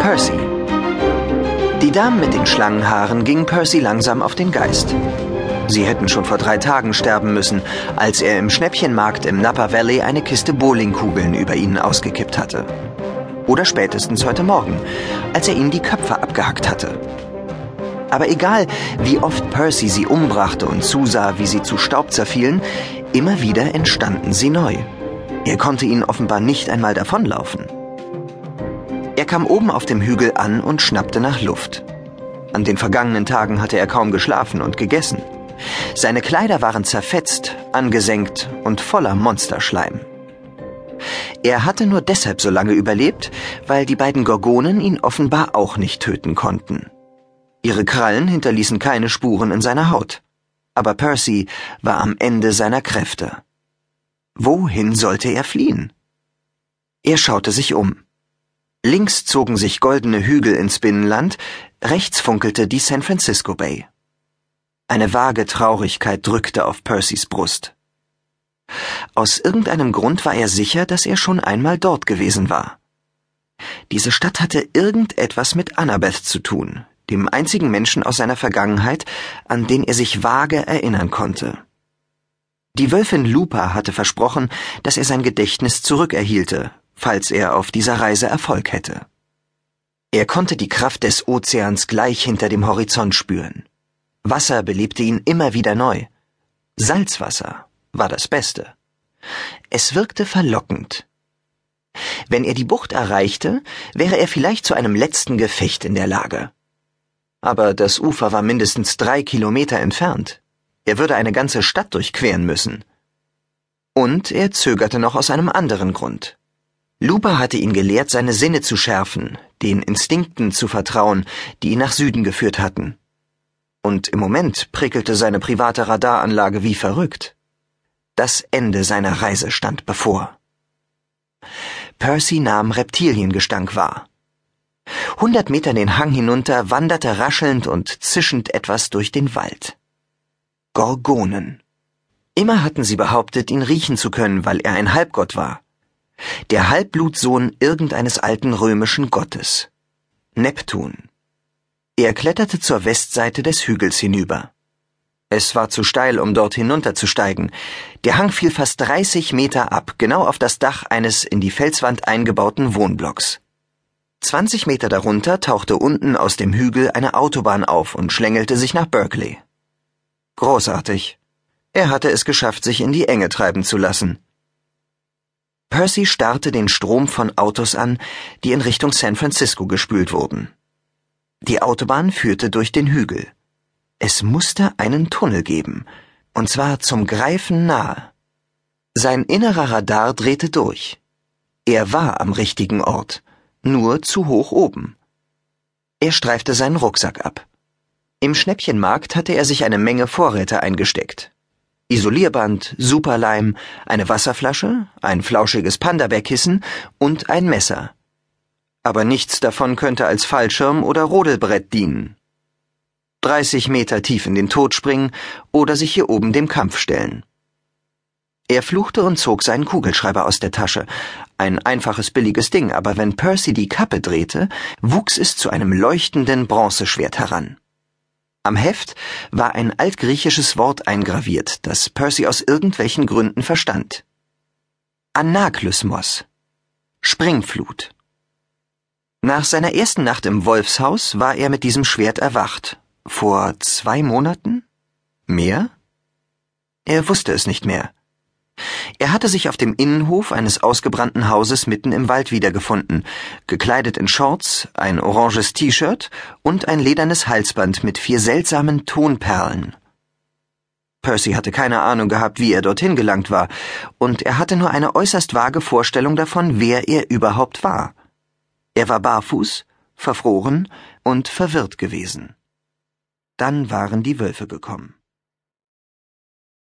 Percy. Die Dame mit den Schlangenhaaren ging Percy langsam auf den Geist. Sie hätten schon vor drei Tagen sterben müssen, als er im Schnäppchenmarkt im Napa Valley eine Kiste Bowlingkugeln über ihnen ausgekippt hatte. Oder spätestens heute Morgen, als er ihnen die Köpfe abgehackt hatte. Aber egal, wie oft Percy sie umbrachte und zusah, wie sie zu Staub zerfielen, immer wieder entstanden sie neu. Er konnte ihnen offenbar nicht einmal davonlaufen. Er kam oben auf dem Hügel an und schnappte nach Luft. An den vergangenen Tagen hatte er kaum geschlafen und gegessen. Seine Kleider waren zerfetzt, angesenkt und voller Monsterschleim. Er hatte nur deshalb so lange überlebt, weil die beiden Gorgonen ihn offenbar auch nicht töten konnten. Ihre Krallen hinterließen keine Spuren in seiner Haut. Aber Percy war am Ende seiner Kräfte. Wohin sollte er fliehen? Er schaute sich um. Links zogen sich goldene Hügel ins Binnenland, rechts funkelte die San Francisco Bay. Eine vage Traurigkeit drückte auf Percys Brust. Aus irgendeinem Grund war er sicher, dass er schon einmal dort gewesen war. Diese Stadt hatte irgendetwas mit Annabeth zu tun, dem einzigen Menschen aus seiner Vergangenheit, an den er sich vage erinnern konnte. Die Wölfin Lupa hatte versprochen, dass er sein Gedächtnis zurückerhielte, falls er auf dieser Reise Erfolg hätte. Er konnte die Kraft des Ozeans gleich hinter dem Horizont spüren. Wasser belebte ihn immer wieder neu. Salzwasser war das Beste. Es wirkte verlockend. Wenn er die Bucht erreichte, wäre er vielleicht zu einem letzten Gefecht in der Lage. Aber das Ufer war mindestens drei Kilometer entfernt. Er würde eine ganze Stadt durchqueren müssen. Und er zögerte noch aus einem anderen Grund. Lupa hatte ihn gelehrt, seine Sinne zu schärfen, den Instinkten zu vertrauen, die ihn nach Süden geführt hatten. Und im Moment prickelte seine private Radaranlage wie verrückt. Das Ende seiner Reise stand bevor. Percy nahm Reptiliengestank wahr. Hundert Meter den Hang hinunter wanderte raschelnd und zischend etwas durch den Wald. Gorgonen. Immer hatten sie behauptet, ihn riechen zu können, weil er ein Halbgott war der Halbblutsohn irgendeines alten römischen Gottes. Neptun. Er kletterte zur Westseite des Hügels hinüber. Es war zu steil, um dort hinunterzusteigen. Der Hang fiel fast 30 Meter ab, genau auf das Dach eines in die Felswand eingebauten Wohnblocks. 20 Meter darunter tauchte unten aus dem Hügel eine Autobahn auf und schlängelte sich nach Berkeley. Großartig. Er hatte es geschafft, sich in die Enge treiben zu lassen. Percy starrte den Strom von Autos an, die in Richtung San Francisco gespült wurden. Die Autobahn führte durch den Hügel. Es musste einen Tunnel geben, und zwar zum Greifen nahe. Sein innerer Radar drehte durch. Er war am richtigen Ort, nur zu hoch oben. Er streifte seinen Rucksack ab. Im Schnäppchenmarkt hatte er sich eine Menge Vorräte eingesteckt. Isolierband, Superleim, eine Wasserflasche, ein flauschiges Panda-Bärkissen und ein Messer. Aber nichts davon könnte als Fallschirm oder Rodelbrett dienen. 30 Meter tief in den Tod springen oder sich hier oben dem Kampf stellen. Er fluchte und zog seinen Kugelschreiber aus der Tasche. Ein einfaches billiges Ding, aber wenn Percy die Kappe drehte, wuchs es zu einem leuchtenden Bronzeschwert heran. Am Heft war ein altgriechisches Wort eingraviert, das Percy aus irgendwelchen Gründen verstand. Anaklysmos. Springflut. Nach seiner ersten Nacht im Wolfshaus war er mit diesem Schwert erwacht. Vor zwei Monaten? Mehr? Er wusste es nicht mehr. Er hatte sich auf dem Innenhof eines ausgebrannten Hauses mitten im Wald wiedergefunden, gekleidet in Shorts, ein oranges T-Shirt und ein ledernes Halsband mit vier seltsamen Tonperlen. Percy hatte keine Ahnung gehabt, wie er dorthin gelangt war, und er hatte nur eine äußerst vage Vorstellung davon, wer er überhaupt war. Er war barfuß, verfroren und verwirrt gewesen. Dann waren die Wölfe gekommen.